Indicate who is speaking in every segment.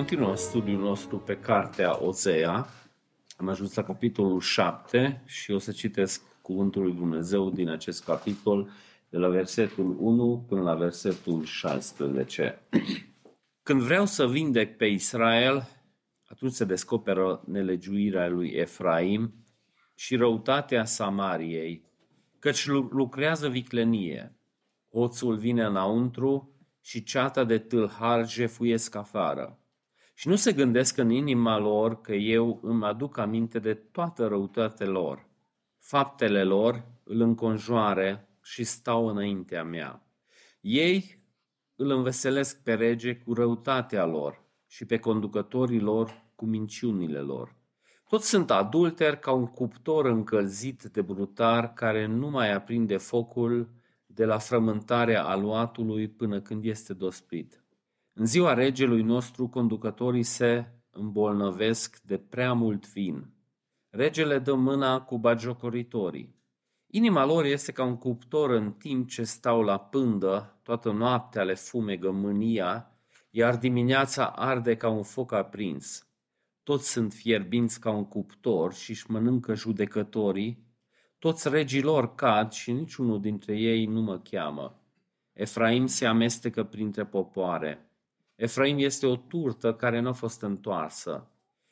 Speaker 1: Continuăm studiul nostru pe cartea Ozea. Am ajuns la capitolul 7 și o să citesc cuvântul lui Dumnezeu din acest capitol de la versetul 1 până la versetul 16. Când vreau să vindec pe Israel, atunci se descoperă nelegiuirea lui Efraim și răutatea Samariei, căci lucrează viclenie. Hoțul vine înăuntru și ceata de tâlhar jefuiesc afară. Și nu se gândesc în inima lor că eu îmi aduc aminte de toată răutatea lor. Faptele lor îl înconjoare și stau înaintea mea. Ei îl înveselesc pe rege cu răutatea lor și pe conducătorii lor cu minciunile lor. Toți sunt adulteri ca un cuptor încălzit de brutar care nu mai aprinde focul de la frământarea aluatului până când este dospit. În ziua regelui nostru, conducătorii se îmbolnăvesc de prea mult vin. Regele dă mâna cu bagiocoritorii. Inima lor este ca un cuptor în timp ce stau la pândă, toată noaptea le fumegă mânia, iar dimineața arde ca un foc aprins. Toți sunt fierbinți ca un cuptor și își mănâncă judecătorii, toți regii lor cad și niciunul dintre ei nu mă cheamă. Efraim se amestecă printre popoare. Efraim este o turtă care nu a fost întoarsă.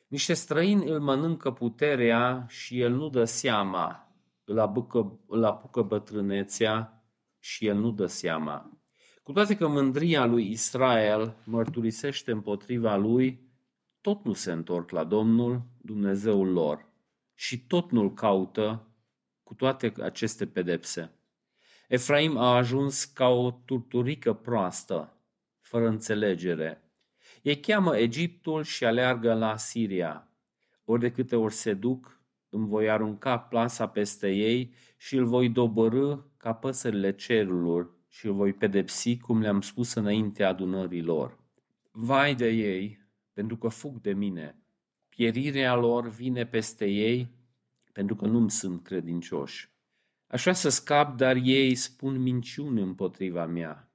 Speaker 1: Niște străini îl mănâncă puterea și el nu dă seama. Îl apucă, îl apucă bătrânețea și el nu dă seama. Cu toate că mândria lui Israel mărturisește împotriva lui, tot nu se întorc la Domnul, Dumnezeul lor, și tot nu-l caută cu toate aceste pedepse. Efraim a ajuns ca o turturică proastă, fără înțelegere. Ei cheamă Egiptul și aleargă la Siria. Ori de câte ori se duc, îmi voi arunca plasa peste ei și îl voi dobărâ ca păsările cerurilor și îl voi pedepsi cum le-am spus înainte adunărilor. Vai de ei, pentru că fug de mine. Pierirea lor vine peste ei, pentru că nu-mi sunt credincioși. Aș vrea să scap, dar ei spun minciuni împotriva mea.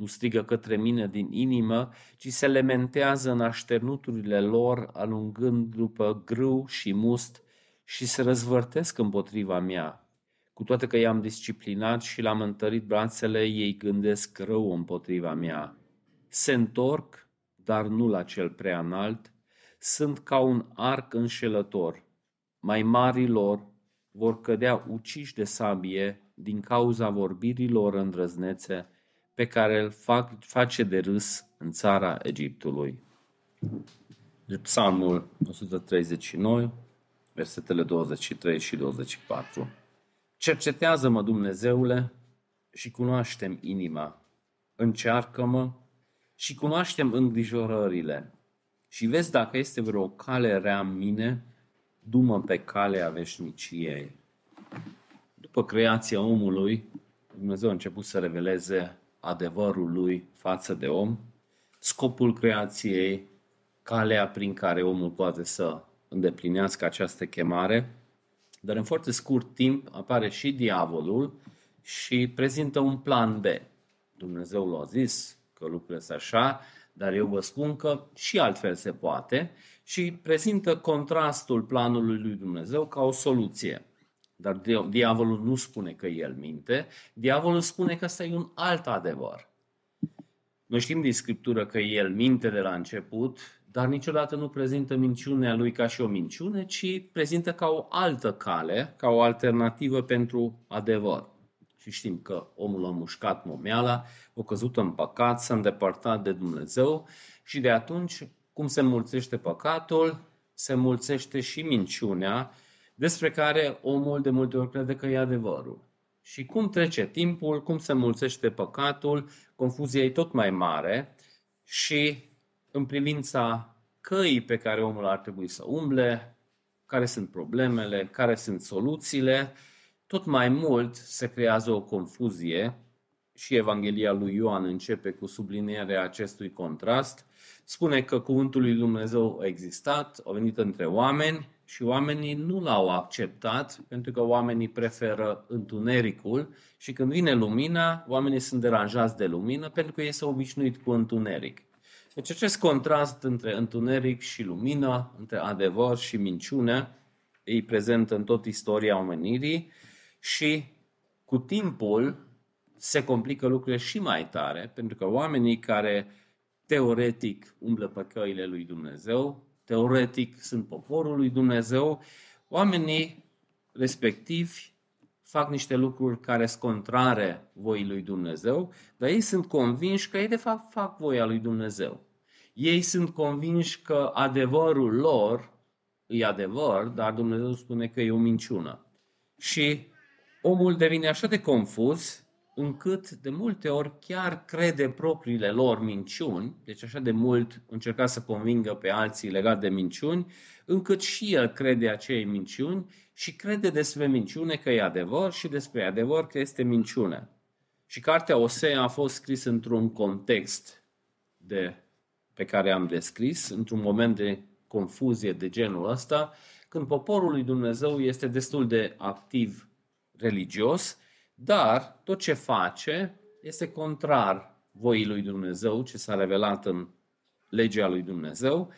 Speaker 1: Nu strigă către mine din inimă, ci se lementează în așternuturile lor, alungând după grâu și must și se răzvărtesc împotriva mea. Cu toate că i-am disciplinat și l-am întărit brațele, ei gândesc rău împotriva mea. Se întorc, dar nu la cel prea înalt, sunt ca un arc înșelător. Mai mari lor vor cădea uciși de sabie din cauza vorbirilor îndrăznețe, pe care îl fac, face de râs în țara Egiptului. De Psalmul 139, versetele 23 și 24. Cercetează-mă, Dumnezeule, și cunoaștem inima. Încearcă-mă și cunoaștem îngrijorările. Și vezi dacă este vreo cale rea în mine, dumă pe calea veșniciei. După creația omului, Dumnezeu a început să reveleze adevărul lui față de om, scopul creației, calea prin care omul poate să îndeplinească această chemare, dar în foarte scurt timp apare și diavolul și prezintă un plan B. Dumnezeu l-a zis că lucrurile sunt așa, dar eu vă spun că și altfel se poate și prezintă contrastul planului lui Dumnezeu ca o soluție. Dar diavolul nu spune că el minte, diavolul spune că ăsta e un alt adevăr. Noi știm din Scriptură că el minte de la început, dar niciodată nu prezintă minciunea lui ca și o minciune, ci prezintă ca o altă cale, ca o alternativă pentru adevăr. Și știm că omul a mușcat momeala, a căzut în păcat, s-a îndepărtat de Dumnezeu și de atunci, cum se mulțește păcatul, se mulțește și minciunea, despre care omul de multe ori crede că e adevărul. Și cum trece timpul, cum se mulțește păcatul, confuzia e tot mai mare și în privința căii pe care omul ar trebui să umble, care sunt problemele, care sunt soluțiile, tot mai mult se creează o confuzie și Evanghelia lui Ioan începe cu sublinierea acestui contrast. Spune că cuvântul lui Dumnezeu a existat, a venit între oameni și oamenii nu l-au acceptat pentru că oamenii preferă întunericul și când vine lumina, oamenii sunt deranjați de lumină pentru că ei s-au obișnuit cu întuneric. Deci acest contrast între întuneric și lumină, între adevăr și minciune, e prezent în tot istoria omenirii și cu timpul se complică lucrurile și mai tare, pentru că oamenii care teoretic umblă pe căile lui Dumnezeu, teoretic sunt poporul lui Dumnezeu, oamenii respectivi fac niște lucruri care sunt contrare voii lui Dumnezeu, dar ei sunt convinși că ei de fapt fac voia lui Dumnezeu. Ei sunt convinși că adevărul lor e adevăr, dar Dumnezeu spune că e o minciună. Și omul devine așa de confuz încât de multe ori chiar crede propriile lor minciuni, deci așa de mult încerca să convingă pe alții legat de minciuni, încât și el crede acei minciuni și crede despre minciune că e adevăr și despre adevăr că este minciune. Și cartea Osea a fost scrisă într-un context de, pe care am descris, într-un moment de confuzie de genul ăsta, când poporul lui Dumnezeu este destul de activ religios, dar tot ce face este contrar voii lui Dumnezeu, ce s-a revelat în legea lui Dumnezeu,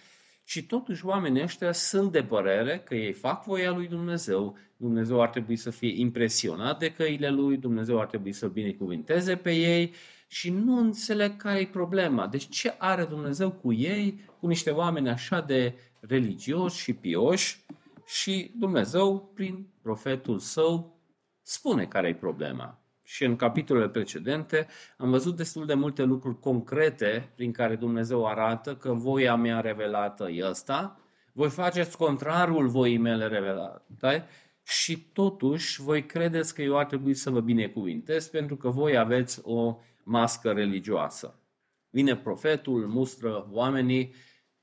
Speaker 1: și totuși oamenii ăștia sunt de părere că ei fac voia lui Dumnezeu, Dumnezeu ar trebui să fie impresionat de căile lui, Dumnezeu ar trebui să binecuvinteze pe ei și nu înțeleg care e problema. Deci ce are Dumnezeu cu ei, cu niște oameni așa de religioși și pioși și Dumnezeu, prin profetul său, spune care e problema. Și în capitolele precedente am văzut destul de multe lucruri concrete prin care Dumnezeu arată că voia mea revelată e ăsta, voi faceți contrarul voii mele revelate și totuși voi credeți că eu ar trebui să vă binecuvintez pentru că voi aveți o mască religioasă. Vine profetul, mustră oamenii,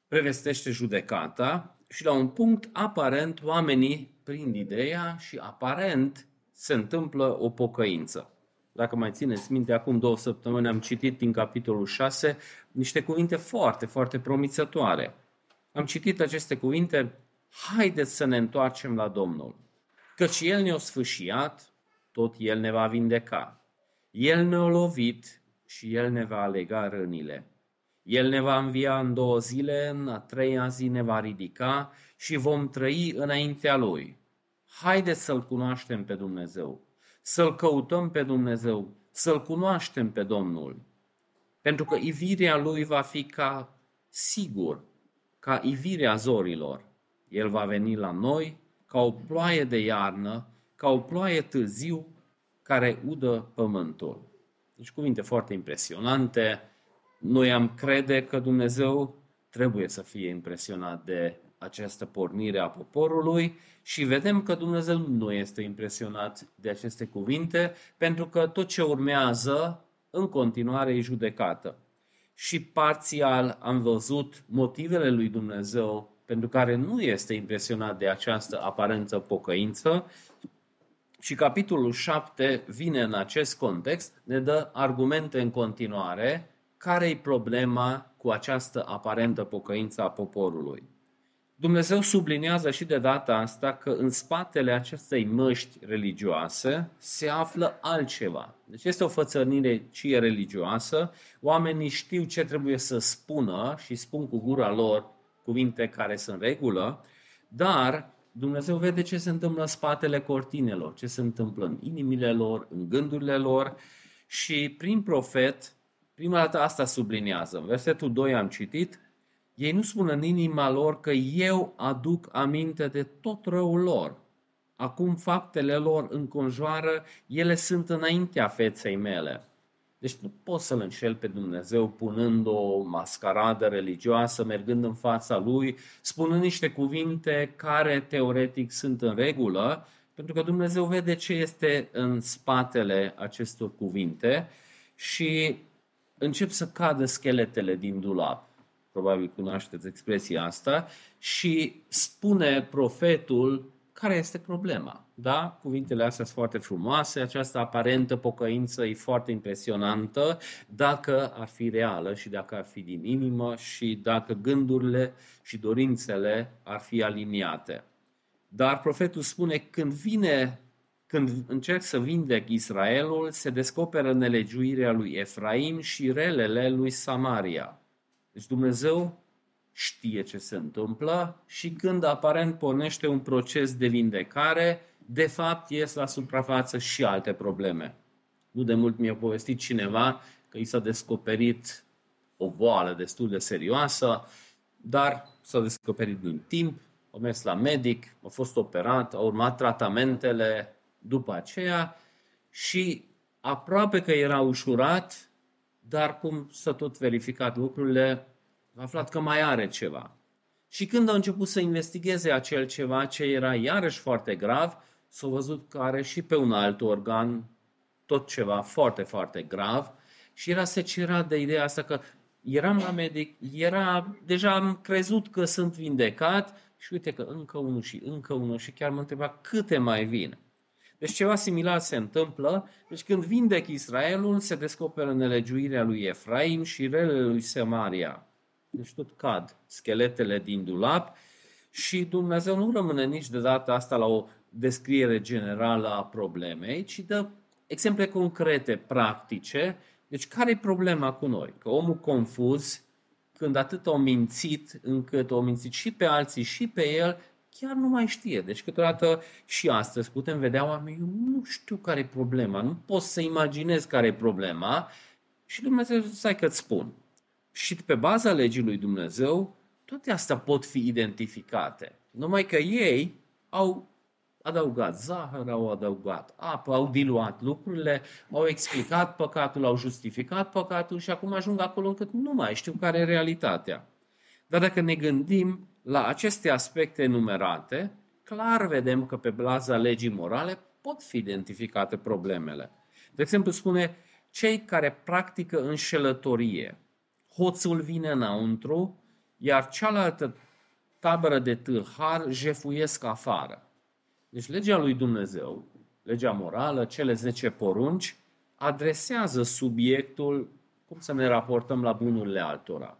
Speaker 1: prevestește judecata și la un punct aparent oamenii prind ideea și aparent se întâmplă o pocăință. Dacă mai țineți minte, acum două săptămâni am citit din capitolul 6 niște cuvinte foarte, foarte promițătoare. Am citit aceste cuvinte, haideți să ne întoarcem la Domnul, căci El ne-a sfâșiat, tot El ne va vindeca. El ne-a lovit și El ne va alega rănile. El ne va învia în două zile, în a treia zi ne va ridica și vom trăi înaintea Lui. Haideți să-L cunoaștem pe Dumnezeu, să-L căutăm pe Dumnezeu, să-L cunoaștem pe Domnul. Pentru că ivirea Lui va fi ca sigur, ca ivirea zorilor. El va veni la noi ca o ploaie de iarnă, ca o ploaie târziu care udă pământul. Deci cuvinte foarte impresionante. Noi am crede că Dumnezeu trebuie să fie impresionat de această pornire a poporului și vedem că Dumnezeu nu este impresionat de aceste cuvinte, pentru că tot ce urmează în continuare e judecată. Și parțial am văzut motivele lui Dumnezeu pentru care nu este impresionat de această aparență pocăință și capitolul 7 vine în acest context, ne dă argumente în continuare care e problema cu această aparentă pocăință a poporului. Dumnezeu subliniază și de data asta că în spatele acestei măști religioase se află altceva. Deci este o fățărnire cie religioasă, oamenii știu ce trebuie să spună și spun cu gura lor cuvinte care sunt regulă, dar Dumnezeu vede ce se întâmplă în spatele cortinelor, ce se întâmplă în inimile lor, în gândurile lor și prin profet, prima dată asta subliniază. În versetul 2 am citit, ei nu spun în inima lor că eu aduc aminte de tot răul lor. Acum faptele lor înconjoară, ele sunt înaintea feței mele. Deci nu poți să-L înșel pe Dumnezeu punând o mascaradă religioasă, mergând în fața Lui, spunând niște cuvinte care teoretic sunt în regulă, pentru că Dumnezeu vede ce este în spatele acestor cuvinte și încep să cadă scheletele din dulap probabil cunoașteți expresia asta, și spune profetul care este problema. Da? Cuvintele astea sunt foarte frumoase, această aparentă pocăință e foarte impresionantă dacă ar fi reală și dacă ar fi din inimă și dacă gândurile și dorințele ar fi aliniate. Dar profetul spune când vine când încerc să vindec Israelul, se descoperă nelegiuirea lui Efraim și relele lui Samaria. Deci Dumnezeu știe ce se întâmplă și când aparent pornește un proces de vindecare, de fapt ies la suprafață și alte probleme. Nu de mult mi-a povestit cineva că i s-a descoperit o boală destul de serioasă, dar s-a descoperit din timp, a mers la medic, a fost operat, a urmat tratamentele după aceea și aproape că era ușurat, dar cum s-a tot verificat lucrurile, a aflat că mai are ceva. Și când a început să investigheze acel ceva ce era iarăși foarte grav, s-a văzut că are și pe un alt organ tot ceva foarte, foarte grav și era secerat de ideea asta că eram la medic, era, deja am crezut că sunt vindecat și uite că încă unul și încă unul și chiar mă întreba câte mai vin. Deci ceva similar se întâmplă. Deci când vindec Israelul, se descoperă nelegiuirea lui Efraim și relele lui Samaria. Deci tot cad scheletele din dulap și Dumnezeu nu rămâne nici de data asta la o descriere generală a problemei, ci dă exemple concrete, practice. Deci care e problema cu noi? Că omul confuz, când atât o mințit, încât o mințit și pe alții și pe el, chiar nu mai știe. Deci câteodată și astăzi putem vedea oameni, eu nu știu care e problema, nu pot să imaginez care e problema și Dumnezeu să că îți spun. Și pe baza legii lui Dumnezeu, toate astea pot fi identificate. Numai că ei au adăugat zahăr, au adăugat apă, au diluat lucrurile, au explicat păcatul, au justificat păcatul și acum ajung acolo încât nu mai știu care e realitatea. Dar dacă ne gândim la aceste aspecte enumerate, clar vedem că pe baza legii morale pot fi identificate problemele. De exemplu, spune, cei care practică înșelătorie, hoțul vine înăuntru, iar cealaltă tabără de tâlhar jefuiesc afară. Deci legea lui Dumnezeu, legea morală, cele 10 porunci, adresează subiectul cum să ne raportăm la bunurile altora.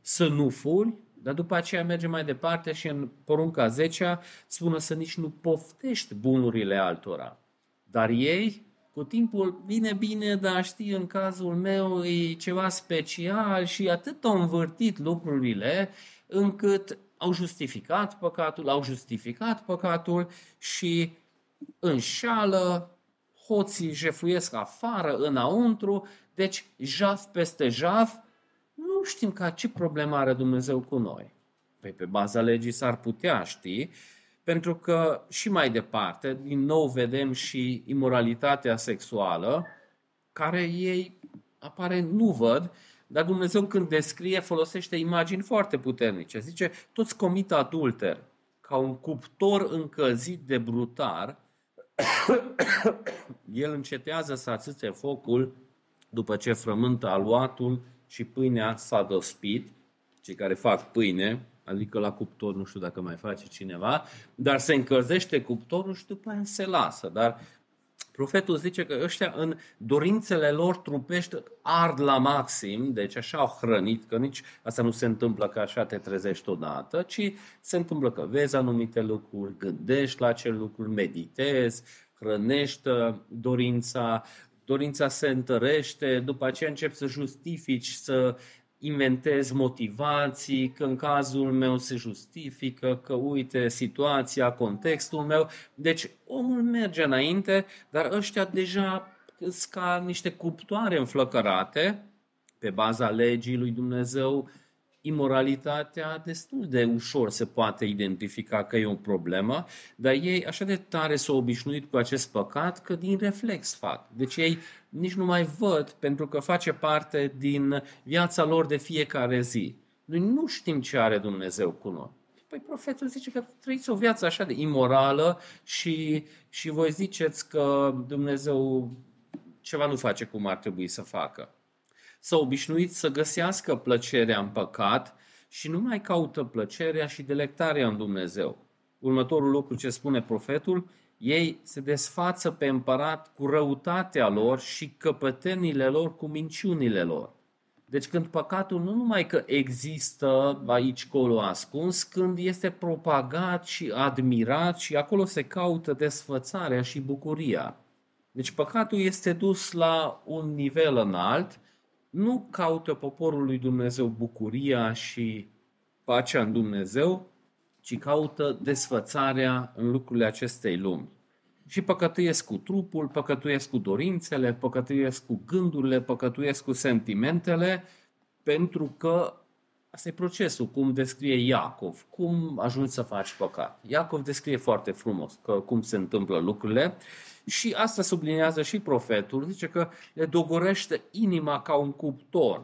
Speaker 1: Să nu furi, dar după aceea merge mai departe și în porunca 10 spune să nici nu poftești bunurile altora. Dar ei, cu timpul, bine, bine, dar știi, în cazul meu e ceva special și atât au învârtit lucrurile încât au justificat păcatul, au justificat păcatul și înșală, hoții jefuiesc afară, înăuntru, deci jaf peste jaf, nu știm ca ce problemă are Dumnezeu cu noi. Păi pe baza legii s-ar putea ști, pentru că și mai departe, din nou vedem și imoralitatea sexuală, care ei apare nu văd, dar Dumnezeu când descrie folosește imagini foarte puternice. Zice, toți comit adulter, ca un cuptor încălzit de brutar, el încetează să ațâțe focul după ce frământă aluatul și pâinea s-a dospit, cei care fac pâine, adică la cuptor, nu știu dacă mai face cineva, dar se încălzește cuptorul și după aia se lasă. Dar profetul zice că ăștia în dorințele lor trupești ard la maxim, deci așa au hrănit, că nici asta nu se întâmplă că așa te trezești odată, ci se întâmplă că vezi anumite lucruri, gândești la acel lucru, meditezi, hrănești dorința, dorința se întărește, după aceea începi să justifici, să inventezi motivații, că în cazul meu se justifică, că uite situația, contextul meu. Deci omul merge înainte, dar ăștia deja sunt ca niște cuptoare înflăcărate pe baza legii lui Dumnezeu imoralitatea destul de ușor se poate identifica că e o problemă, dar ei așa de tare s-au obișnuit cu acest păcat că din reflex fac. Deci ei nici nu mai văd pentru că face parte din viața lor de fiecare zi. Noi nu știm ce are Dumnezeu cu noi. Păi profetul zice că trăiți o viață așa de imorală și, și voi ziceți că Dumnezeu ceva nu face cum ar trebui să facă s-a obișnuit să găsească plăcerea în păcat și nu mai caută plăcerea și delectarea în Dumnezeu. Următorul lucru ce spune profetul, ei se desfață pe împărat cu răutatea lor și căpătenile lor cu minciunile lor. Deci când păcatul nu numai că există aici colo ascuns, când este propagat și admirat și acolo se caută desfățarea și bucuria. Deci păcatul este dus la un nivel înalt nu caută poporul lui Dumnezeu bucuria și pacea în Dumnezeu, ci caută desfățarea în lucrurile acestei lumi. Și păcătuiesc cu trupul, păcătuiesc cu dorințele, păcătuiesc cu gândurile, păcătuiesc cu sentimentele, pentru că asta e procesul, cum descrie Iacov, cum ajungi să faci păcat. Iacov descrie foarte frumos că cum se întâmplă lucrurile și asta sublinează și profetul, zice că le dogorește inima ca un cuptor.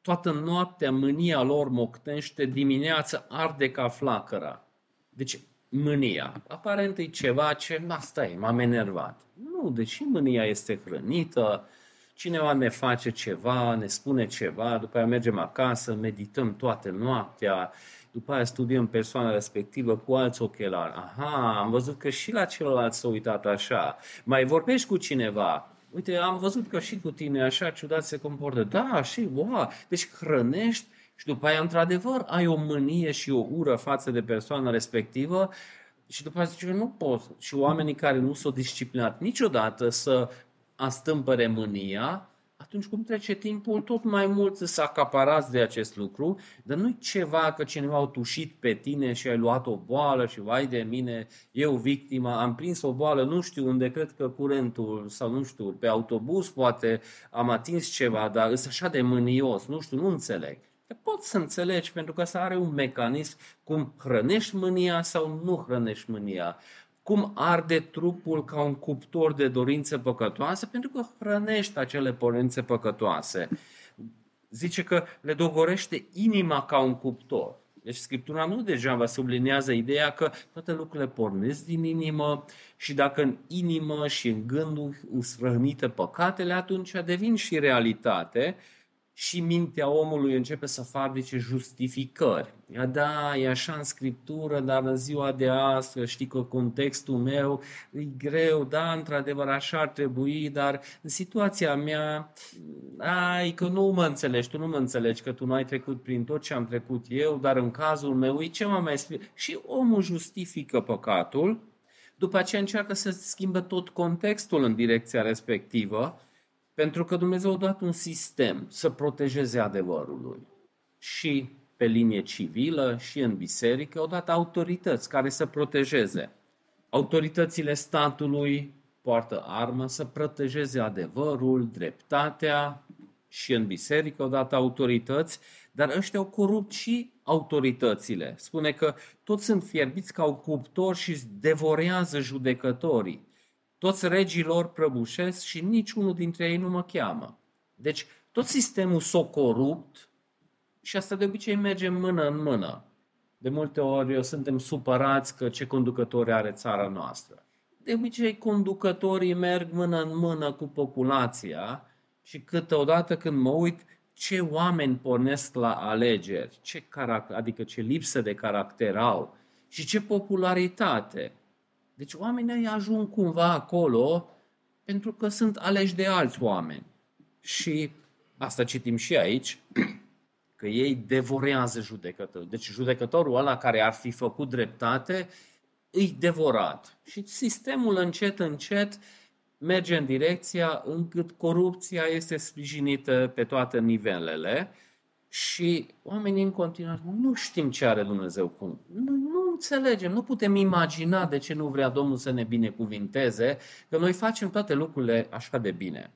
Speaker 1: Toată noaptea mânia lor moctește, dimineața arde ca flacăra. Deci mânia. Aparent e ceva ce, asta e, m-am enervat. Nu, deși mânia este hrănită, cineva ne face ceva, ne spune ceva, după aia mergem acasă, medităm toată noaptea, după aia studiem persoana respectivă cu alți ochelari. Aha, am văzut că și la celălalt s-a uitat așa. Mai vorbești cu cineva. Uite, am văzut că și cu tine așa ciudat se comportă. Da, și wow. Deci hrănești și după aia, într-adevăr, ai o mânie și o ură față de persoana respectivă și după aceea zice că nu pot. Și oamenii care nu s-au disciplinat niciodată să astâmpăre mânia, atunci cum trece timpul, tot mai mult să acaparați de acest lucru, dar nu-i ceva că cineva a tușit pe tine și ai luat o boală și vai de mine, eu victima, am prins o boală, nu știu unde, cred că curentul sau nu știu, pe autobuz poate am atins ceva, dar sunt așa de mânios, nu știu, nu înțeleg. Te poți să înțelegi pentru că să are un mecanism cum hrănești mânia sau nu hrănești mânia cum arde trupul ca un cuptor de dorințe păcătoase, pentru că hrănește acele dorințe păcătoase. Zice că le dogorește inima ca un cuptor. Deci Scriptura nu degeaba sublinează ideea că toate lucrurile pornesc din inimă și dacă în inimă și în gândul sunt răhnite păcatele, atunci devin și realitate și mintea omului începe să fabrice justificări. Ia da, e așa în scriptură, dar în ziua de azi, știi că contextul meu e greu, da, într-adevăr așa ar trebui, dar în situația mea, ai că nu mă înțelegi, tu nu mă înțelegi, că tu nu ai trecut prin tot ce am trecut eu, dar în cazul meu, e ce mă mai spune? Și omul justifică păcatul, după aceea încearcă să schimbe tot contextul în direcția respectivă, pentru că Dumnezeu a dat un sistem să protejeze adevărului. Și pe linie civilă și în biserică au dat autorități care să protejeze. Autoritățile statului poartă armă să protejeze adevărul, dreptatea și în biserică au dat autorități, dar ăștia au corupt și autoritățile. Spune că toți sunt fierbiți ca un cuptor și devorează judecătorii. Toți regii lor prăbușesc și niciunul dintre ei nu mă cheamă. Deci tot sistemul s-o corupt și asta de obicei merge mână în mână. De multe ori suntem supărați că ce conducători are țara noastră. De obicei conducătorii merg mână în mână cu populația și câteodată când mă uit ce oameni pornesc la alegeri, ce carac- adică ce lipsă de caracter au și ce popularitate. Deci oamenii ajung cumva acolo pentru că sunt aleși de alți oameni. Și asta citim și aici, că ei devorează judecătorul. Deci judecătorul ăla care ar fi făcut dreptate, îi devorat. Și sistemul încet, încet merge în direcția încât corupția este sprijinită pe toate nivelele și oamenii în continuare nu știm ce are Dumnezeu cu nu, nu înțelegem, nu putem imagina de ce nu vrea Domnul să ne binecuvinteze, că noi facem toate lucrurile așa de bine.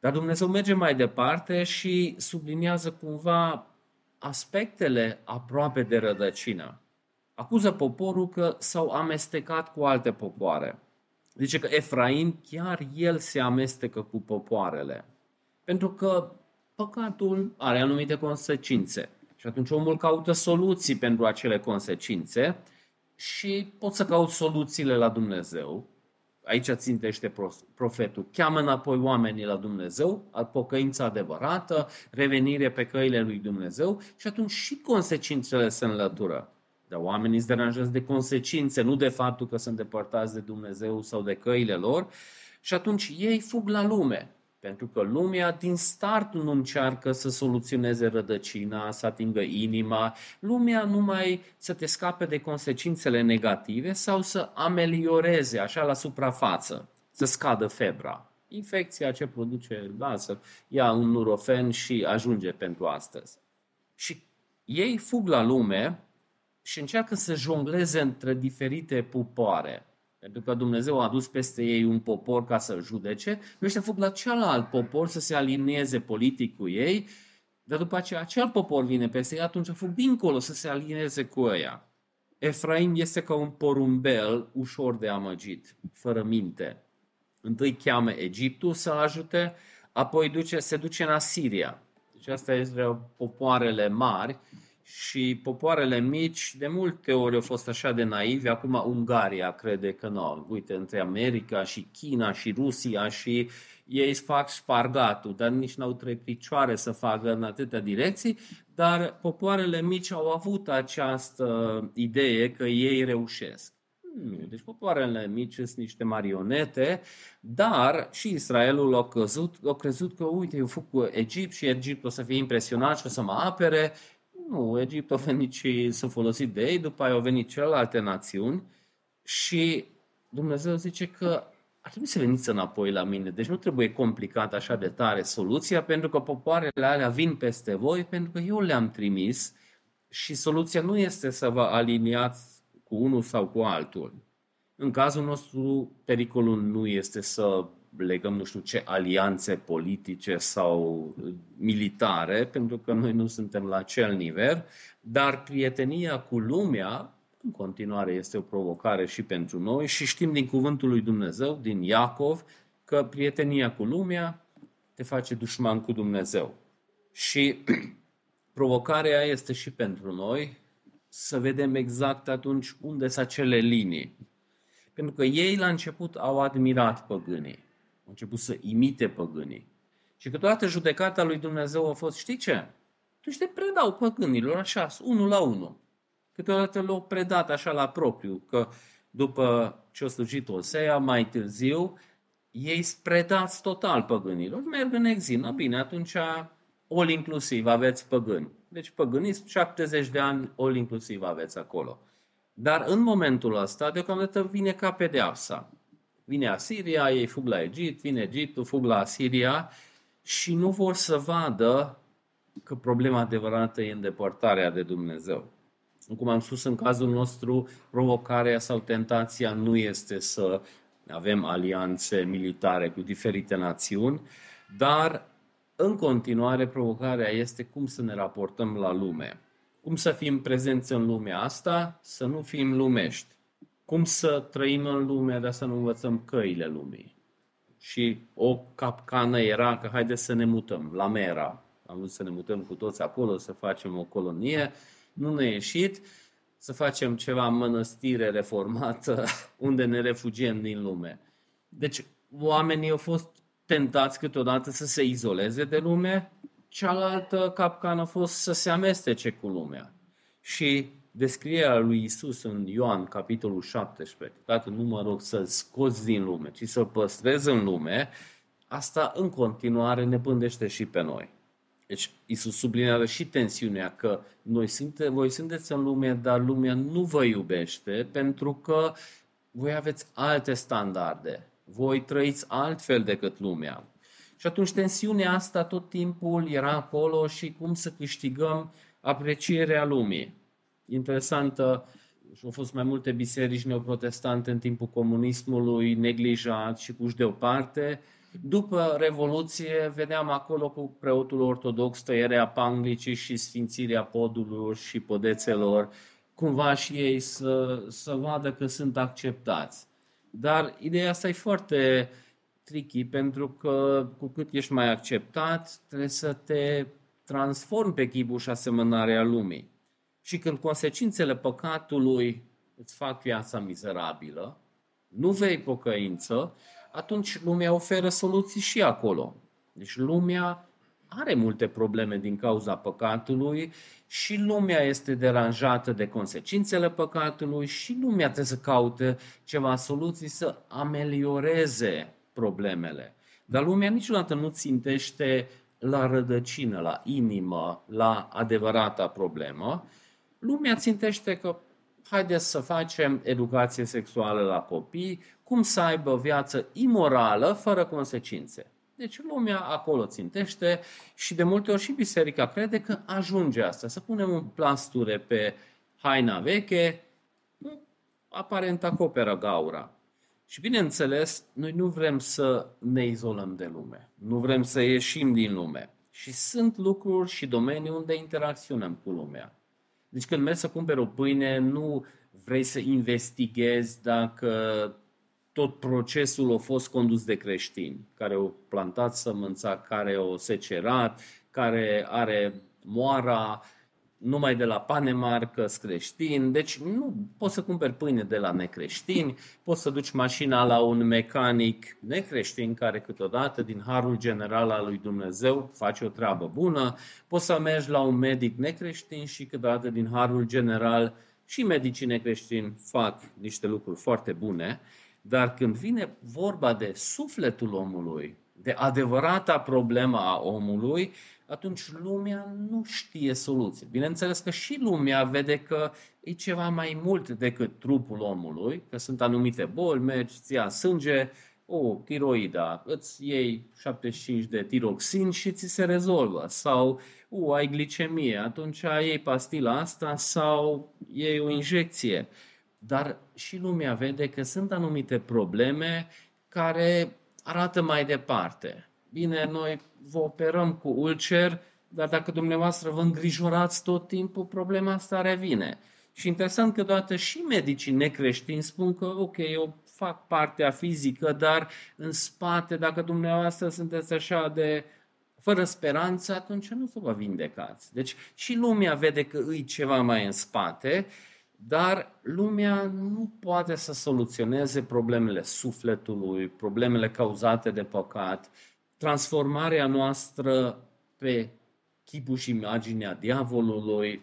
Speaker 1: Dar Dumnezeu merge mai departe și subliniază cumva aspectele aproape de rădăcină. Acuză poporul că s-au amestecat cu alte popoare. Zice că Efraim chiar el se amestecă cu popoarele. Pentru că păcatul are anumite consecințe. Și atunci omul caută soluții pentru acele consecințe și pot să caut soluțiile la Dumnezeu. Aici țintește profetul. Cheamă înapoi oamenii la Dumnezeu, pocăința adevărată, revenire pe căile lui Dumnezeu și atunci și consecințele se înlătură. Dar oamenii se deranjează de consecințe, nu de faptul că sunt depărtați de Dumnezeu sau de căile lor. Și atunci ei fug la lume. Pentru că lumea din start nu încearcă să soluționeze rădăcina, să atingă inima. Lumea numai să te scape de consecințele negative sau să amelioreze așa la suprafață, să scadă febra. infecția ce produce, da, să ia un nurofen și ajunge pentru astăzi. Și ei fug la lume și încearcă să jongleze între diferite popoare. Pentru că Dumnezeu a adus peste ei un popor ca să judece, ăștia fug la celălalt popor să se alinieze politic cu ei, dar după aceea acel popor vine peste ei, atunci fug dincolo să se alinieze cu ăia. Efraim este ca un porumbel ușor de amăgit, fără minte. Întâi cheamă Egiptul să ajute, apoi duce, se duce în Asiria. Deci asta este popoarele mari și popoarele mici de multe ori au fost așa de naivi, acum Ungaria crede că nu. Uite, între America și China și Rusia și ei fac spargatul, dar nici n-au trei picioare să facă în atâtea direcții, dar popoarele mici au avut această idee că ei reușesc. Nu, deci popoarele mici sunt niște marionete, dar și Israelul a crezut, a crezut că, uite, eu fac cu Egipt și Egipt o să fie impresionat și o să mă apere. Nu, Egipt a venit și s-a folosit de ei, după aia au venit celelalte națiuni și Dumnezeu zice că ar trebui să veniți înapoi la mine. Deci nu trebuie complicat așa de tare soluția, pentru că popoarele alea vin peste voi, pentru că eu le-am trimis și soluția nu este să vă aliniați cu unul sau cu altul. În cazul nostru, pericolul nu este să legăm nu știu ce alianțe politice sau militare, pentru că noi nu suntem la acel nivel, dar prietenia cu lumea în continuare este o provocare și pentru noi și știm din cuvântul lui Dumnezeu, din Iacov, că prietenia cu lumea te face dușman cu Dumnezeu. Și provocarea este și pentru noi să vedem exact atunci unde sunt acele linii. Pentru că ei la început au admirat păgânii, au început să imite păgânii. Și câteodată judecata lui Dumnezeu a fost, știi ce? Tu te predau păgânilor așa, unul la unul. Câteodată l-au predat așa la propriu, că după ce a slujit Osea, mai târziu, ei spredați total păgânilor, merg în exil. No, bine, atunci all inclusiv aveți păgâni. Deci păgâniți 70 de ani all inclusiv aveți acolo. Dar în momentul ăsta, deocamdată vine ca pedeapsa. Vine Asiria, ei fug la Egipt, vine Egiptul, fug la Asiria și nu vor să vadă că problema adevărată e îndepărtarea de Dumnezeu. Cum am spus în cazul nostru, provocarea sau tentația nu este să avem alianțe militare cu diferite națiuni, dar în continuare provocarea este cum să ne raportăm la lume. Cum să fim prezenți în lumea asta, să nu fim lumești. Cum să trăim în lume, dar să nu învățăm căile lumii. Și o capcană era că haide să ne mutăm la Mera. Am vrut să ne mutăm cu toți acolo, să facem o colonie nu ne-a ieșit să facem ceva mănăstire reformată unde ne refugiem din lume. Deci oamenii au fost tentați câteodată să se izoleze de lume, cealaltă capcană a fost să se amestece cu lumea. Și descrierea lui Isus în Ioan, capitolul 17, Tată, nu mă rog să-l scoți din lume, ci să-l păstrezi în lume, asta în continuare ne pândește și pe noi. Deci Isus sublinează și tensiunea că noi sunte, voi sunteți în lume, dar lumea nu vă iubește pentru că voi aveți alte standarde. Voi trăiți altfel decât lumea. Și atunci tensiunea asta tot timpul era acolo și cum să câștigăm aprecierea lumii. Interesantă, și au fost mai multe biserici neoprotestante în timpul comunismului neglijat și puși deoparte, după Revoluție vedeam acolo cu preotul ortodox tăierea panglicii și sfințirea podurilor și podețelor, cumva și ei să, să vadă că sunt acceptați. Dar ideea asta e foarte tricky pentru că cu cât ești mai acceptat, trebuie să te transformi pe chipul și asemănarea lumii. Și când consecințele păcatului îți fac viața mizerabilă, nu vei pocăință, atunci lumea oferă soluții și acolo. Deci lumea are multe probleme din cauza păcatului și lumea este deranjată de consecințele păcatului și lumea trebuie să caute ceva soluții să amelioreze problemele. Dar lumea niciodată nu țintește la rădăcină, la inimă, la adevărata problemă. Lumea țintește că haideți să facem educație sexuală la copii, cum să aibă o viață imorală, fără consecințe. Deci lumea acolo țintește și de multe ori și biserica crede că ajunge asta. Să punem un plasture pe haina veche, aparent acoperă gaura. Și bineînțeles, noi nu vrem să ne izolăm de lume, nu vrem să ieșim din lume. Și sunt lucruri și domenii unde interacționăm cu lumea. Deci când mergi să cumperi o pâine, nu vrei să investighezi dacă tot procesul a fost condus de creștini, care au plantat sămânța, care au secerat, care are moara, numai de la Panemarcă creștini, deci nu poți să cumperi pâine de la necreștini, poți să duci mașina la un mecanic necreștin care câteodată din harul general al lui Dumnezeu face o treabă bună, poți să mergi la un medic necreștin și câteodată din harul general și medicii necreștini fac niște lucruri foarte bune, dar când vine vorba de sufletul omului, de adevărata problemă a omului, atunci lumea nu știe soluții. Bineînțeles că și lumea vede că e ceva mai mult decât trupul omului, că sunt anumite boli, mergi, ți ia sânge, o, tiroida, îți iei 75 de tiroxin și ți se rezolvă. Sau, o, ai glicemie, atunci iei pastila asta sau iei o injecție. Dar și lumea vede că sunt anumite probleme care arată mai departe. Bine, noi vă operăm cu ulcer, dar dacă dumneavoastră vă îngrijorați tot timpul, problema asta revine. Și interesant că toată și medicii necreștini spun că, ok, eu fac partea fizică, dar în spate, dacă dumneavoastră sunteți așa de fără speranță, atunci nu să vă vindecați. Deci și lumea vede că îi ceva mai în spate, dar lumea nu poate să soluționeze problemele sufletului, problemele cauzate de păcat, transformarea noastră pe chipul și imaginea diavolului,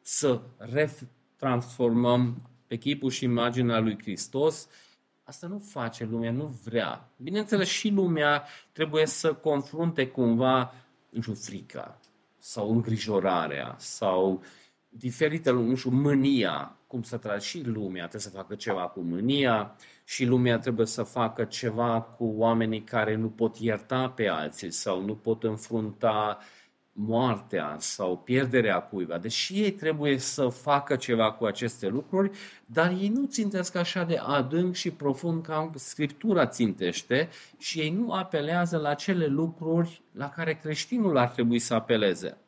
Speaker 1: să retransformăm pe chipul și imaginea lui Hristos, asta nu face lumea, nu vrea. Bineînțeles, și lumea trebuie să confrunte cumva, nu știu, frica sau îngrijorarea sau diferite, nu știu, mânia, cum să tragi și lumea trebuie să facă ceva cu mânia și lumea trebuie să facă ceva cu oamenii care nu pot ierta pe alții sau nu pot înfrunta moartea sau pierderea cuiva. Deși ei trebuie să facă ceva cu aceste lucruri, dar ei nu țintesc așa de adânc și profund ca Scriptura țintește și ei nu apelează la cele lucruri la care creștinul ar trebui să apeleze.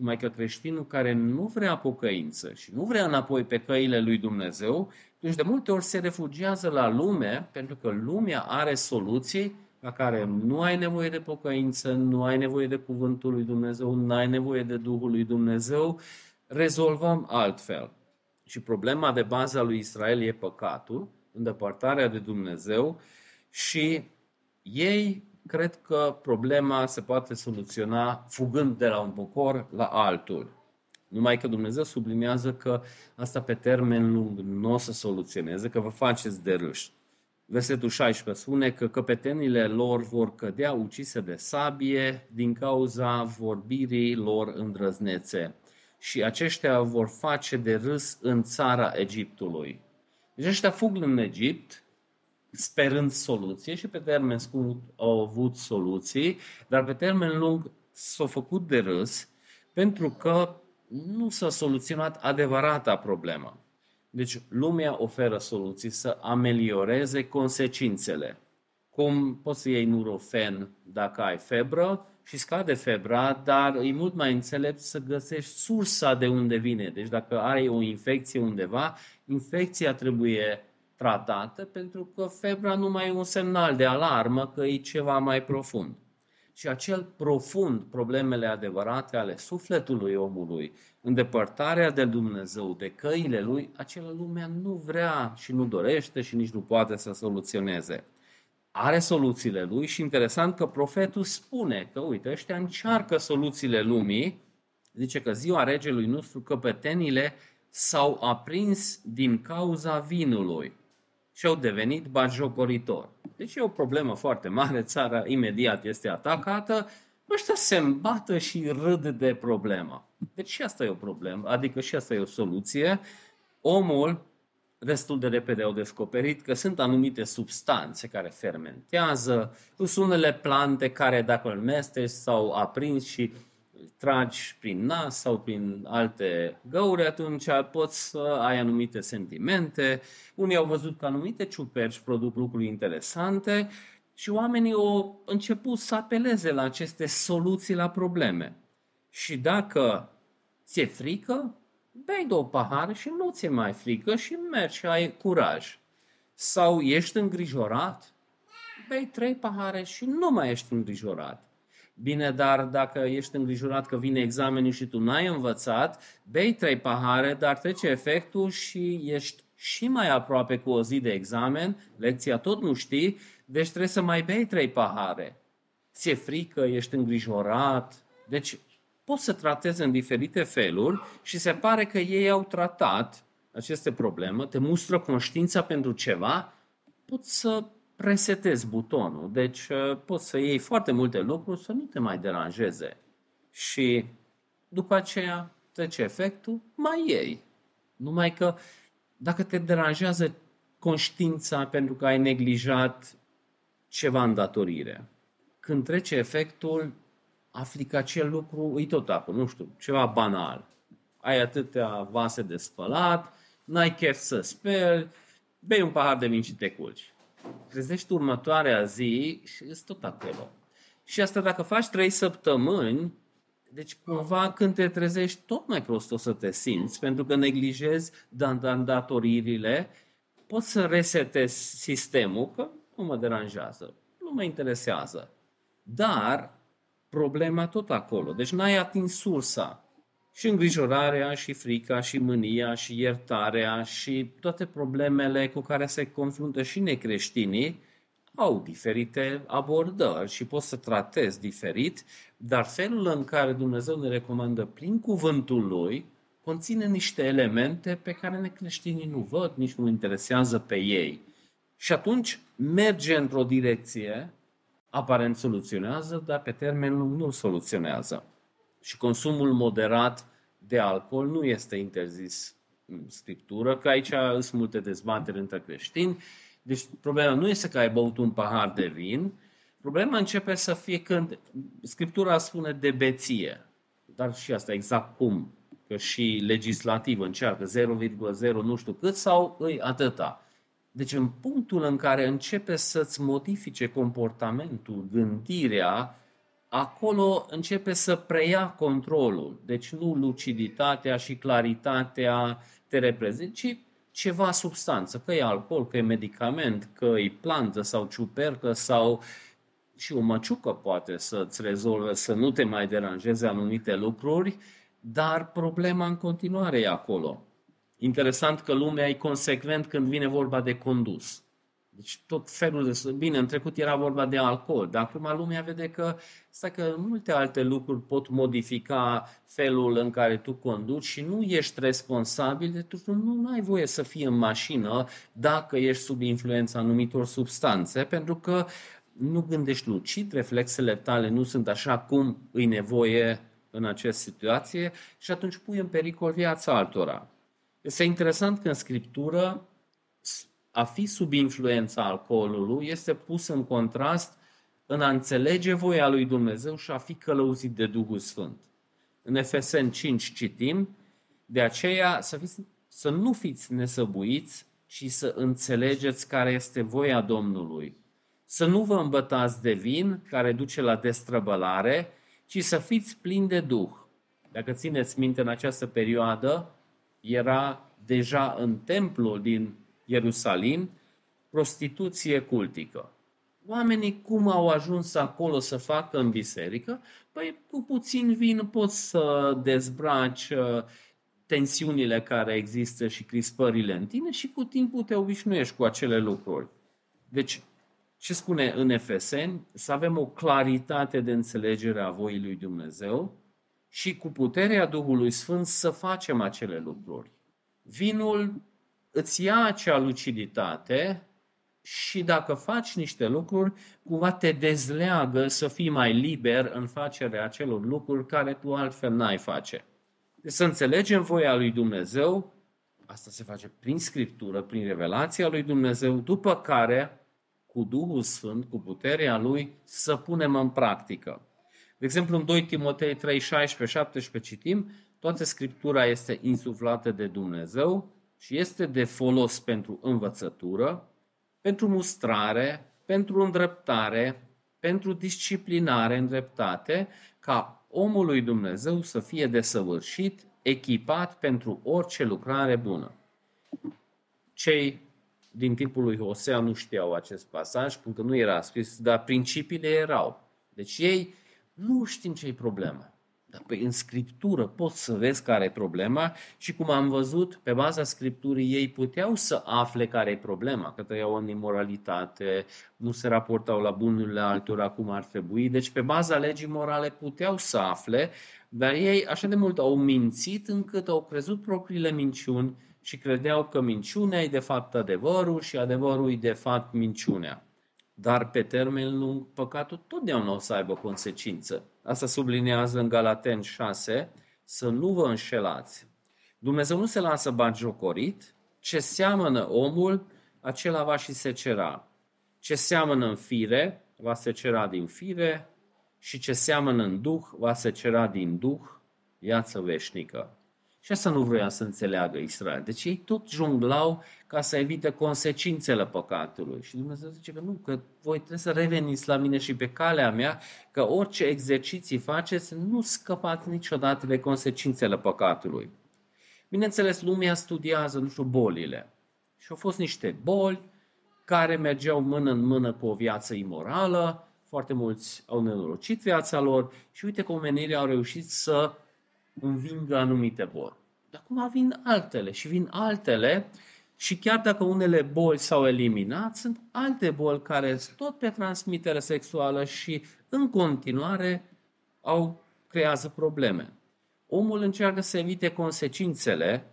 Speaker 1: Numai că creștinul care nu vrea pocăință și nu vrea înapoi pe căile lui Dumnezeu, deci de multe ori se refugiază la lume, pentru că lumea are soluții la care nu ai nevoie de pocăință, nu ai nevoie de cuvântul lui Dumnezeu, nu ai nevoie de Duhul lui Dumnezeu, rezolvăm altfel. Și problema de bază a lui Israel e păcatul, îndepărtarea de Dumnezeu și ei cred că problema se poate soluționa fugând de la un popor la altul. Numai că Dumnezeu subliniază că asta pe termen lung nu o să soluționeze, că vă faceți de râși. Versetul 16 spune că căpetenile lor vor cădea ucise de sabie din cauza vorbirii lor îndrăznețe și aceștia vor face de râs în țara Egiptului. Deci ăștia fug în Egipt, sperând soluție și pe termen scurt au avut soluții, dar pe termen lung s-au făcut de râs pentru că nu s-a soluționat adevărata problemă. Deci lumea oferă soluții să amelioreze consecințele. Cum poți să iei nurofen dacă ai febră și scade febra, dar e mult mai înțelept să găsești sursa de unde vine. Deci dacă ai o infecție undeva, infecția trebuie tratată pentru că febra nu mai e un semnal de alarmă că e ceva mai profund. Și acel profund, problemele adevărate ale sufletului omului, îndepărtarea de Dumnezeu, de căile lui, acela lumea nu vrea și nu dorește și nici nu poate să soluționeze. Are soluțiile lui și interesant că profetul spune că, uite, ăștia încearcă soluțiile lumii, zice că ziua regelui nostru căpetenile s-au aprins din cauza vinului și au devenit bagiocoritori. Deci e o problemă foarte mare, țara imediat este atacată, ăștia se îmbată și râd de problemă. Deci și asta e o problemă, adică și asta e o soluție. Omul destul de repede au descoperit că sunt anumite substanțe care fermentează, sunt unele plante care dacă îl mestești sau aprins și tragi prin nas sau prin alte găuri, atunci poți să ai anumite sentimente. Unii au văzut că anumite ciuperci produc lucruri interesante și oamenii au început să apeleze la aceste soluții la probleme. Și dacă ți-e frică, bei două pahare și nu ți-e mai frică și mergi și ai curaj. Sau ești îngrijorat, bei trei pahare și nu mai ești îngrijorat. Bine, dar dacă ești îngrijorat că vine examenul și tu n-ai învățat, bei trei pahare, dar trece efectul și ești și mai aproape cu o zi de examen, lecția tot nu știi, deci trebuie să mai bei trei pahare. Ți-e frică, ești îngrijorat. Deci poți să tratezi în diferite feluri și se pare că ei au tratat aceste probleme, te mustră conștiința pentru ceva, poți să resetezi butonul. Deci uh, poți să iei foarte multe lucruri să nu te mai deranjeze. Și după aceea trece efectul, mai iei. Numai că dacă te deranjează conștiința pentru că ai neglijat ceva îndatorire, când trece efectul, afli că acel lucru e tot acolo, nu știu, ceva banal. Ai atâtea vase de spălat, n-ai chef să speli, bei un pahar de vin și te culci trezești următoarea zi și ești tot acolo. Și asta dacă faci trei săptămâni, deci cumva când te trezești tot mai prost o să te simți, pentru că neglijezi datoririle, poți să resetezi sistemul, că nu mă deranjează, nu mă interesează. Dar problema tot acolo. Deci n-ai atins sursa și îngrijorarea, și frica, și mânia, și iertarea, și toate problemele cu care se confruntă și necreștinii au diferite abordări și poți să tratezi diferit, dar felul în care Dumnezeu ne recomandă prin cuvântul Lui conține niște elemente pe care necreștinii nu văd, nici nu interesează pe ei. Și atunci merge într-o direcție, aparent soluționează, dar pe termen lung nu soluționează și consumul moderat de alcool nu este interzis în scriptură, că aici sunt multe dezbateri între creștini. Deci problema nu este că ai băut un pahar de vin, problema începe să fie când scriptura spune de beție. Dar și asta exact cum? Că și legislativ încearcă 0,0 nu știu cât sau îi atâta. Deci în punctul în care începe să-ți modifice comportamentul, gândirea, acolo începe să preia controlul. Deci nu luciditatea și claritatea te reprezintă, ci ceva substanță, că e alcool, că e medicament, că e plantă sau ciupercă sau și o măciucă poate să-ți rezolve, să nu te mai deranjeze anumite lucruri, dar problema în continuare e acolo. Interesant că lumea e consecvent când vine vorba de condus. Deci tot felul de... Bine, în trecut era vorba de alcool, dar acum lumea vede că, stai că multe alte lucruri pot modifica felul în care tu conduci și nu ești responsabil, de tu nu ai voie să fii în mașină dacă ești sub influența anumitor substanțe, pentru că nu gândești lucid, reflexele tale nu sunt așa cum îi nevoie în această situație și atunci pui în pericol viața altora. Este interesant că în Scriptură a fi sub influența alcoolului este pus în contrast în a înțelege voia lui Dumnezeu și a fi călăuzit de Duhul Sfânt. În Efesen 5 citim, de aceea să, fiți, să nu fiți nesăbuiți, ci să înțelegeți care este voia Domnului. Să nu vă îmbătați de vin care duce la destrăbălare, ci să fiți plini de Duh. Dacă țineți minte, în această perioadă era deja în templul din Ierusalim, prostituție cultică. Oamenii cum au ajuns acolo să facă în biserică? Păi cu puțin vin poți să dezbraci uh, tensiunile care există și crispările în tine și cu timpul te obișnuiești cu acele lucruri. Deci, ce spune în Efeseni? Să avem o claritate de înțelegere a voii lui Dumnezeu și cu puterea Duhului Sfânt să facem acele lucruri. Vinul îți ia acea luciditate și dacă faci niște lucruri, cumva te dezleagă să fii mai liber în facerea acelor lucruri care tu altfel n-ai face. Deci să înțelegem voia lui Dumnezeu, Asta se face prin Scriptură, prin revelația lui Dumnezeu, după care, cu Duhul Sfânt, cu puterea Lui, să punem în practică. De exemplu, în 2 Timotei 3, 16, 17 citim, toată Scriptura este insuflată de Dumnezeu și este de folos pentru învățătură, pentru mustrare, pentru îndreptare, pentru disciplinare în dreptate, ca omul lui Dumnezeu să fie desăvârșit, echipat pentru orice lucrare bună. Cei din timpul lui Hosea nu știau acest pasaj, pentru că nu era scris, dar principiile erau. Deci ei nu știm ce e problema. Dar pe, în scriptură poți să vezi care e problema și cum am văzut, pe baza scripturii ei puteau să afle care e problema, că trăiau în imoralitate, nu se raportau la bunurile altora cum ar trebui. Deci pe baza legii morale puteau să afle, dar ei așa de mult au mințit încât au crezut propriile minciuni și credeau că minciunea e de fapt adevărul și adevărul e de fapt minciunea. Dar pe termen lung, păcatul totdeauna o să aibă consecință. Asta sublinează în Galaten 6, să nu vă înșelați. Dumnezeu nu se lasă jocorit, ce seamănă omul, acela va și secera. Ce seamănă în fire, va secera din fire, și ce seamănă în duh, va secera din duh, viață veșnică. Și asta nu vrea să înțeleagă Israel. Deci ei tot junglau ca să evite consecințele păcatului. Și Dumnezeu zice că nu, că voi trebuie să reveniți la mine și pe calea mea, că orice exerciții faceți, nu scăpați niciodată de consecințele păcatului. Bineînțeles, lumea studiază, nu știu, bolile. Și au fost niște boli care mergeau mână în mână cu o viață imorală, foarte mulți au nenorocit viața lor și uite că omenirea au reușit să învingă anumite boli. Dar acum vin altele și vin altele și chiar dacă unele boli s-au eliminat, sunt alte boli care sunt tot pe transmitere sexuală și în continuare au creează probleme. Omul încearcă să evite consecințele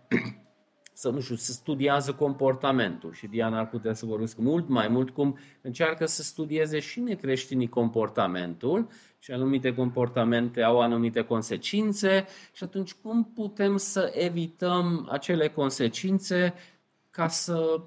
Speaker 1: să nu știu, să studiază comportamentul. Și Diana ar putea să vorbesc mult mai mult cum încearcă să studieze și necreștinii comportamentul. Și anumite comportamente au anumite consecințe. Și atunci cum putem să evităm acele consecințe ca să,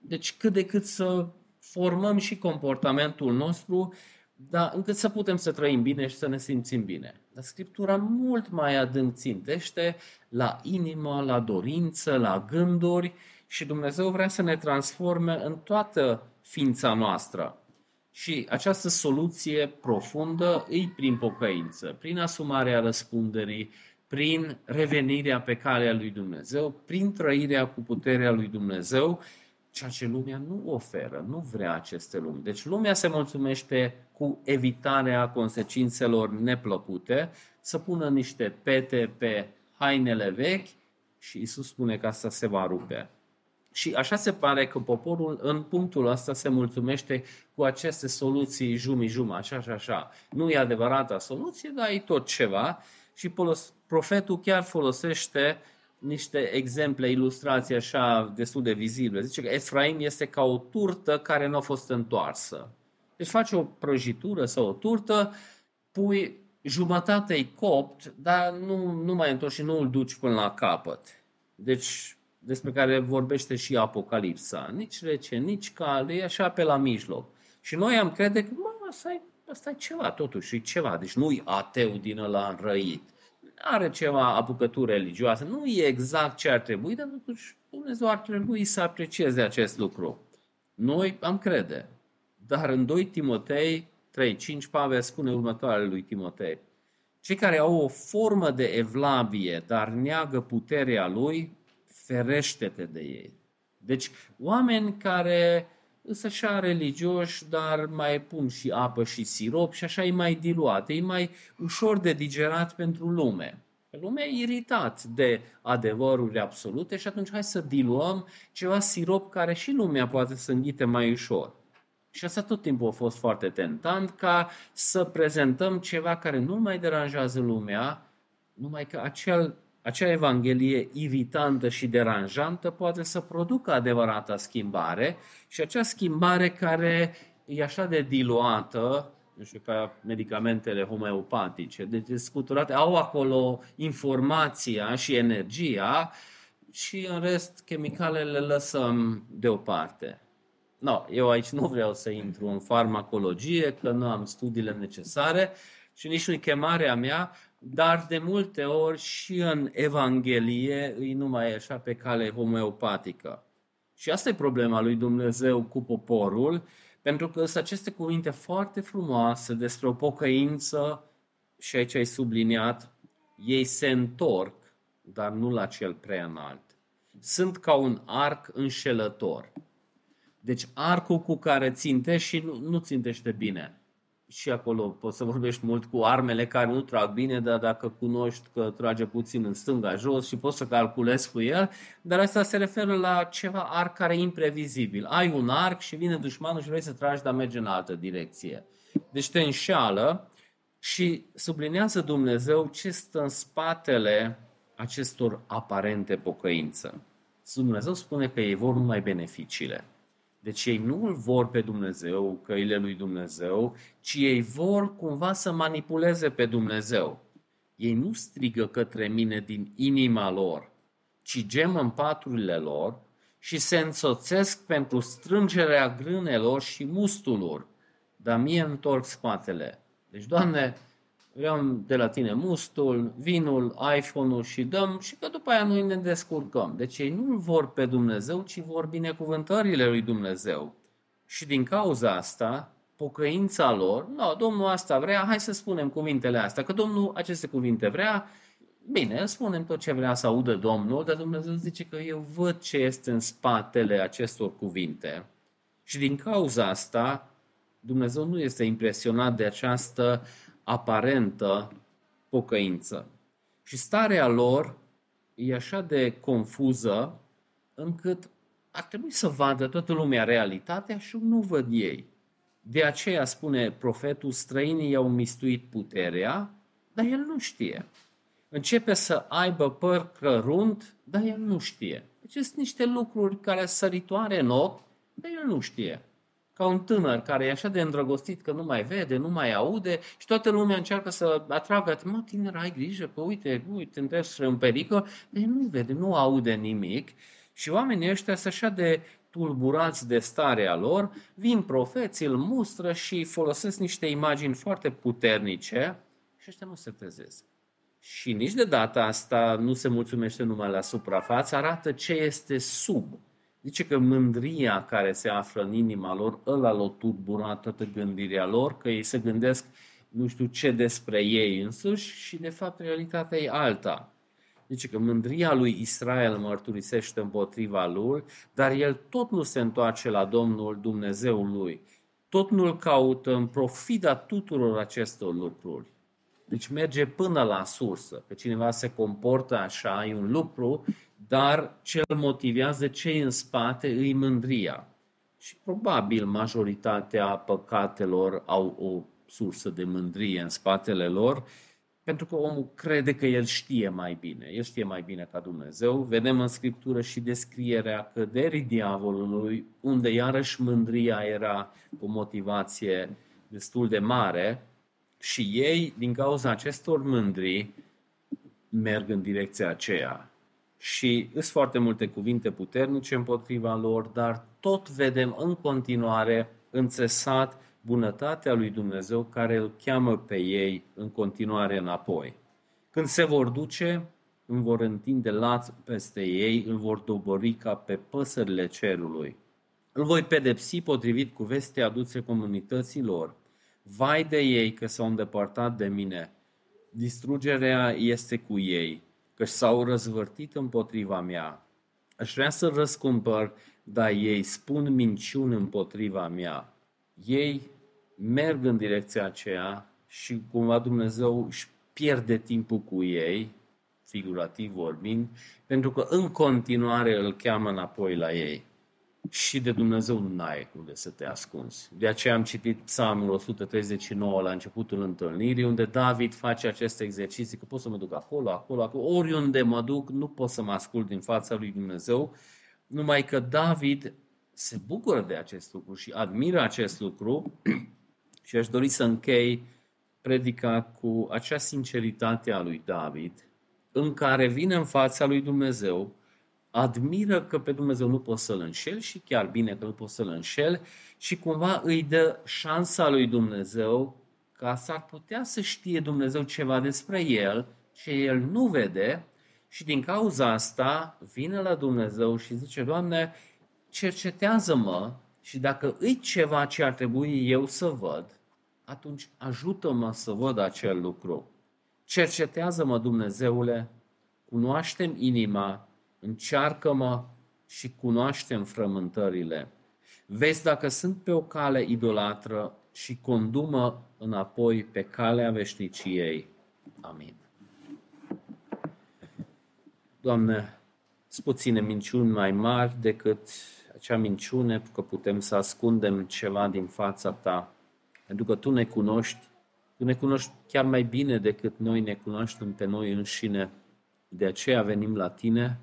Speaker 1: deci cât de cât să formăm și comportamentul nostru dar încât să putem să trăim bine și să ne simțim bine. Dar Scriptura mult mai adânc țintește la inimă, la dorință, la gânduri și Dumnezeu vrea să ne transforme în toată ființa noastră. Și această soluție profundă îi prin pocăință, prin asumarea răspunderii, prin revenirea pe calea lui Dumnezeu, prin trăirea cu puterea lui Dumnezeu ceea ce lumea nu oferă, nu vrea aceste lumi. Deci lumea se mulțumește cu evitarea consecințelor neplăcute, să pună niște pete pe hainele vechi și Isus spune că asta se va rupe. Și așa se pare că poporul în punctul ăsta se mulțumește cu aceste soluții jumi-juma, așa și așa. Nu e adevărata soluție, dar e tot ceva. Și profetul chiar folosește niște exemple, ilustrații așa destul de vizibile. Zice că Efraim este ca o turtă care nu a fost întoarsă. Deci faci o prăjitură sau o turtă, pui jumătate copt, dar nu, nu mai întorci și nu îl duci până la capăt. Deci despre care vorbește și Apocalipsa. Nici rece, nici cald, e așa pe la mijloc. Și noi am crede că, mă, asta e, asta e ceva totuși, e ceva. Deci nu-i ateu din ăla înrăit are ceva apucătură religioasă, nu e exact ce ar trebui, dar totuși Dumnezeu ar trebui să aprecieze acest lucru. Noi am crede. Dar în 2 Timotei 3.5 Pavel spune următoarele lui Timotei. Cei care au o formă de evlavie, dar neagă puterea lui, ferește-te de ei. Deci, oameni care sunt așa religioși, dar mai pun și apă și sirop și așa e mai diluat, e mai ușor de digerat pentru lume. Lumea e iritat de adevăruri absolute și atunci hai să diluăm ceva sirop care și lumea poate să înghite mai ușor. Și asta tot timpul a fost foarte tentant ca să prezentăm ceva care nu mai deranjează lumea, numai că acel acea evanghelie iritantă și deranjantă poate să producă adevărata schimbare și acea schimbare care e așa de diluată, nu știu, ca medicamentele homeopatice, deci scuturate, au acolo informația și energia și în rest chimicalele le lăsăm deoparte. No, eu aici nu vreau să intru în farmacologie, că nu am studiile necesare și nici nu chemarea mea, dar de multe ori și în Evanghelie îi numai e așa pe cale homeopatică. Și asta e problema lui Dumnezeu cu poporul, pentru că sunt aceste cuvinte foarte frumoase despre o pocăință și aici ai subliniat, ei se întorc, dar nu la cel prea înalt. Sunt ca un arc înșelător. Deci arcul cu care țintești și nu, nu țintește bine și acolo poți să vorbești mult cu armele care nu trag bine, dar dacă cunoști că trage puțin în stânga jos și poți să calculezi cu el, dar asta se referă la ceva arc care e imprevizibil. Ai un arc și vine dușmanul și vrei să tragi, dar merge în altă direcție. Deci te înșeală și sublinează Dumnezeu ce stă în spatele acestor aparente pocăință. Dumnezeu spune că ei vor numai beneficiile. Deci ei nu îl vor pe Dumnezeu, căile lui Dumnezeu, ci ei vor cumva să manipuleze pe Dumnezeu. Ei nu strigă către mine din inima lor, ci gemă în paturile lor și se însoțesc pentru strângerea grânelor și mustuluri, dar mie întorc spatele. Deci, Doamne, vreau de la tine mustul, vinul, iPhone-ul și dăm și că după aia noi ne descurcăm. Deci ei nu vor pe Dumnezeu, ci vor binecuvântările lui Dumnezeu. Și din cauza asta, pocăința lor, no, Domnul asta vrea, hai să spunem cuvintele astea, că Domnul aceste cuvinte vrea, bine, spunem tot ce vrea să audă Domnul, dar Dumnezeu zice că eu văd ce este în spatele acestor cuvinte. Și din cauza asta, Dumnezeu nu este impresionat de această aparentă pocăință. Și starea lor e așa de confuză încât ar trebui să vadă toată lumea realitatea și nu văd ei. De aceea spune profetul, străinii i-au mistuit puterea, dar el nu știe. Începe să aibă păr cărunt, dar el nu știe. Deci sunt niște lucruri care săritoare în ochi, dar el nu știe ca un tânăr care e așa de îndrăgostit că nu mai vede, nu mai aude și toată lumea încearcă să atragă, mă, tânăr, ai grijă, că uite, uite, întrebi în pericol, dar nu vede, nu aude nimic. Și oamenii ăștia sunt așa de tulburați de starea lor, vin profeții, îl mustră și folosesc niște imagini foarte puternice și ăștia nu se trezesc. Și nici de data asta nu se mulțumește numai la suprafață, arată ce este sub Zice că mândria care se află în inima lor, ăla l-a turburat toată gândirea lor, că ei se gândesc nu știu ce despre ei însuși și de fapt realitatea e alta. Zice că mândria lui Israel mărturisește împotriva lui, dar el tot nu se întoarce la Domnul Dumnezeul lui. Tot nu-l caută în profida tuturor acestor lucruri. Deci merge până la sursă. Că cineva se comportă așa, e un lucru, dar ce îl motivează, ce în spate, îi mândria. Și probabil majoritatea păcatelor au o sursă de mândrie în spatele lor, pentru că omul crede că el știe mai bine. El știe mai bine ca Dumnezeu. Vedem în Scriptură și descrierea căderii diavolului, unde iarăși mândria era o motivație destul de mare și ei, din cauza acestor mândrii, merg în direcția aceea și sunt foarte multe cuvinte puternice împotriva lor, dar tot vedem în continuare înțesat bunătatea lui Dumnezeu care îl cheamă pe ei în continuare înapoi. Când se vor duce, îmi vor întinde laț peste ei, îl vor dobori ca pe păsările cerului. Îl voi pedepsi potrivit cu vestea aduse comunității lor. Vai de ei că s-au îndepărtat de mine. Distrugerea este cu ei că s-au răzvârtit împotriva mea. Aș vrea să răscumpăr, dar ei spun minciuni împotriva mea. Ei merg în direcția aceea și cumva Dumnezeu își pierde timpul cu ei, figurativ vorbind, pentru că în continuare îl cheamă înapoi la ei și de Dumnezeu nu ai unde să te ascunzi. De aceea am citit Psalmul 139 la începutul întâlnirii, unde David face acest exercițiu, că pot să mă duc acolo, acolo, acolo, oriunde mă duc, nu pot să mă ascult din fața lui Dumnezeu, numai că David se bucură de acest lucru și admiră acest lucru și aș dori să închei predica cu acea sinceritate a lui David, în care vine în fața lui Dumnezeu admiră că pe Dumnezeu nu poți să-L înșel și chiar bine că nu poți să-L înșel și cumva îi dă șansa lui Dumnezeu ca s-ar putea să știe Dumnezeu ceva despre el, ce el nu vede și din cauza asta vine la Dumnezeu și zice, Doamne, cercetează-mă și dacă îi ceva ce ar trebui eu să văd, atunci ajută-mă să văd acel lucru. Cercetează-mă, Dumnezeule, cunoaștem inima, încearcă-mă și cunoaștem frământările. Vezi dacă sunt pe o cale idolatră și condumă înapoi pe calea veșniciei. Amin. Doamne, sunt puține minciuni mai mari decât acea minciune că putem să ascundem ceva din fața Ta. Pentru că Tu ne cunoști, Tu ne cunoști chiar mai bine decât noi ne cunoaștem pe noi înșine. De aceea venim la Tine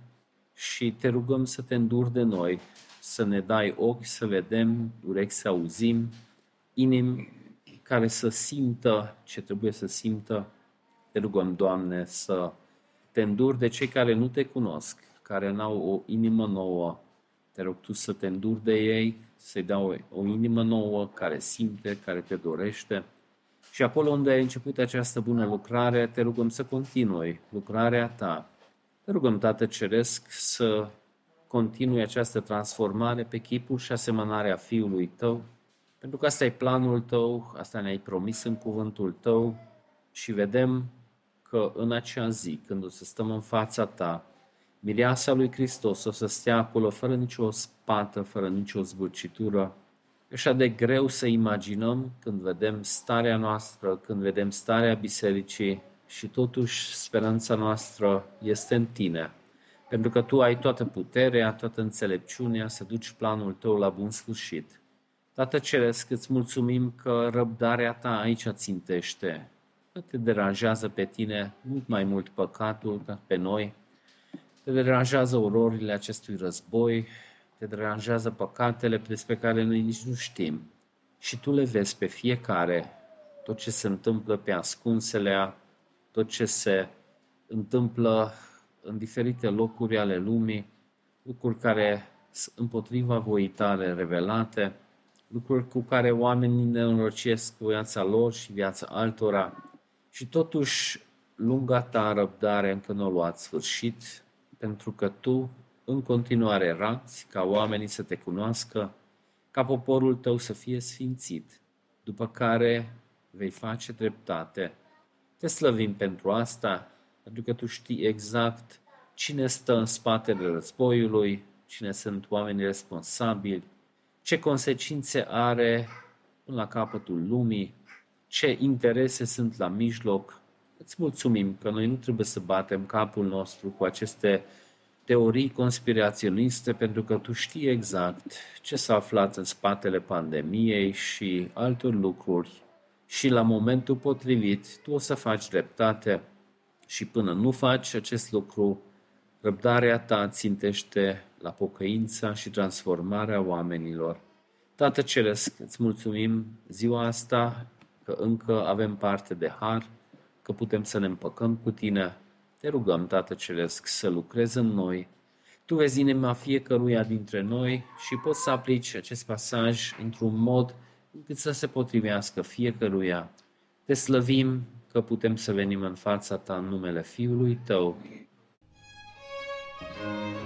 Speaker 1: și te rugăm să te înduri de noi, să ne dai ochi să vedem, urechi să auzim, inimi care să simtă ce trebuie să simtă. Te rugăm, Doamne, să te înduri de cei care nu te cunosc, care n-au o inimă nouă. Te rog Tu să te înduri de ei, să-i dau o, o inimă nouă care simte, care te dorește. Și acolo unde ai început această bună lucrare, te rugăm să continui lucrarea Ta. Te rugăm, Tată Ceresc, să continui această transformare pe chipul și asemănarea Fiului Tău, pentru că asta e planul Tău, asta ne-ai promis în cuvântul Tău și vedem că în acea zi, când o să stăm în fața ta, mireasa lui Hristos o să stea acolo fără nicio spată, fără nicio zburcitură. Așa de greu să imaginăm când vedem starea noastră, când vedem starea bisericii și totuși speranța noastră este în tine. Pentru că tu ai toată puterea, toată înțelepciunea să duci planul tău la bun sfârșit. Tată Ceresc, îți mulțumim că răbdarea ta aici țintește, că te deranjează pe tine mult mai mult păcatul ca pe noi, te deranjează ororile acestui război, te deranjează păcatele despre care noi nici nu știm. Și tu le vezi pe fiecare, tot ce se întâmplă pe ascunselea, tot ce se întâmplă în diferite locuri ale lumii, lucruri care sunt împotriva voii tale revelate, lucruri cu care oamenii ne înrocesc viața lor și viața altora, și totuși, lunga ta răbdare încă nu a luat sfârșit, pentru că tu în continuare rați ca oamenii să te cunoască, ca poporul tău să fie sfințit, după care vei face dreptate. Te slăvim pentru asta, pentru că tu știi exact cine stă în spatele războiului, cine sunt oamenii responsabili, ce consecințe are până la capătul lumii, ce interese sunt la mijloc. Îți mulțumim că noi nu trebuie să batem capul nostru cu aceste teorii conspiraționiste, pentru că tu știi exact ce s-a aflat în spatele pandemiei și altor lucruri. Și la momentul potrivit, tu o să faci dreptate și până nu faci acest lucru, răbdarea ta țintește la pocăința și transformarea oamenilor. Tată Ceresc, îți mulțumim ziua asta că încă avem parte de har, că putem să ne împăcăm cu tine. Te rugăm, Tată Ceresc, să lucrezi în noi. Tu vezi inima fiecăruia dintre noi și poți să aplici acest pasaj într-un mod cât să se potrivească fiecăruia. Te slăvim că putem să venim în fața ta în numele Fiului tău. Thank you.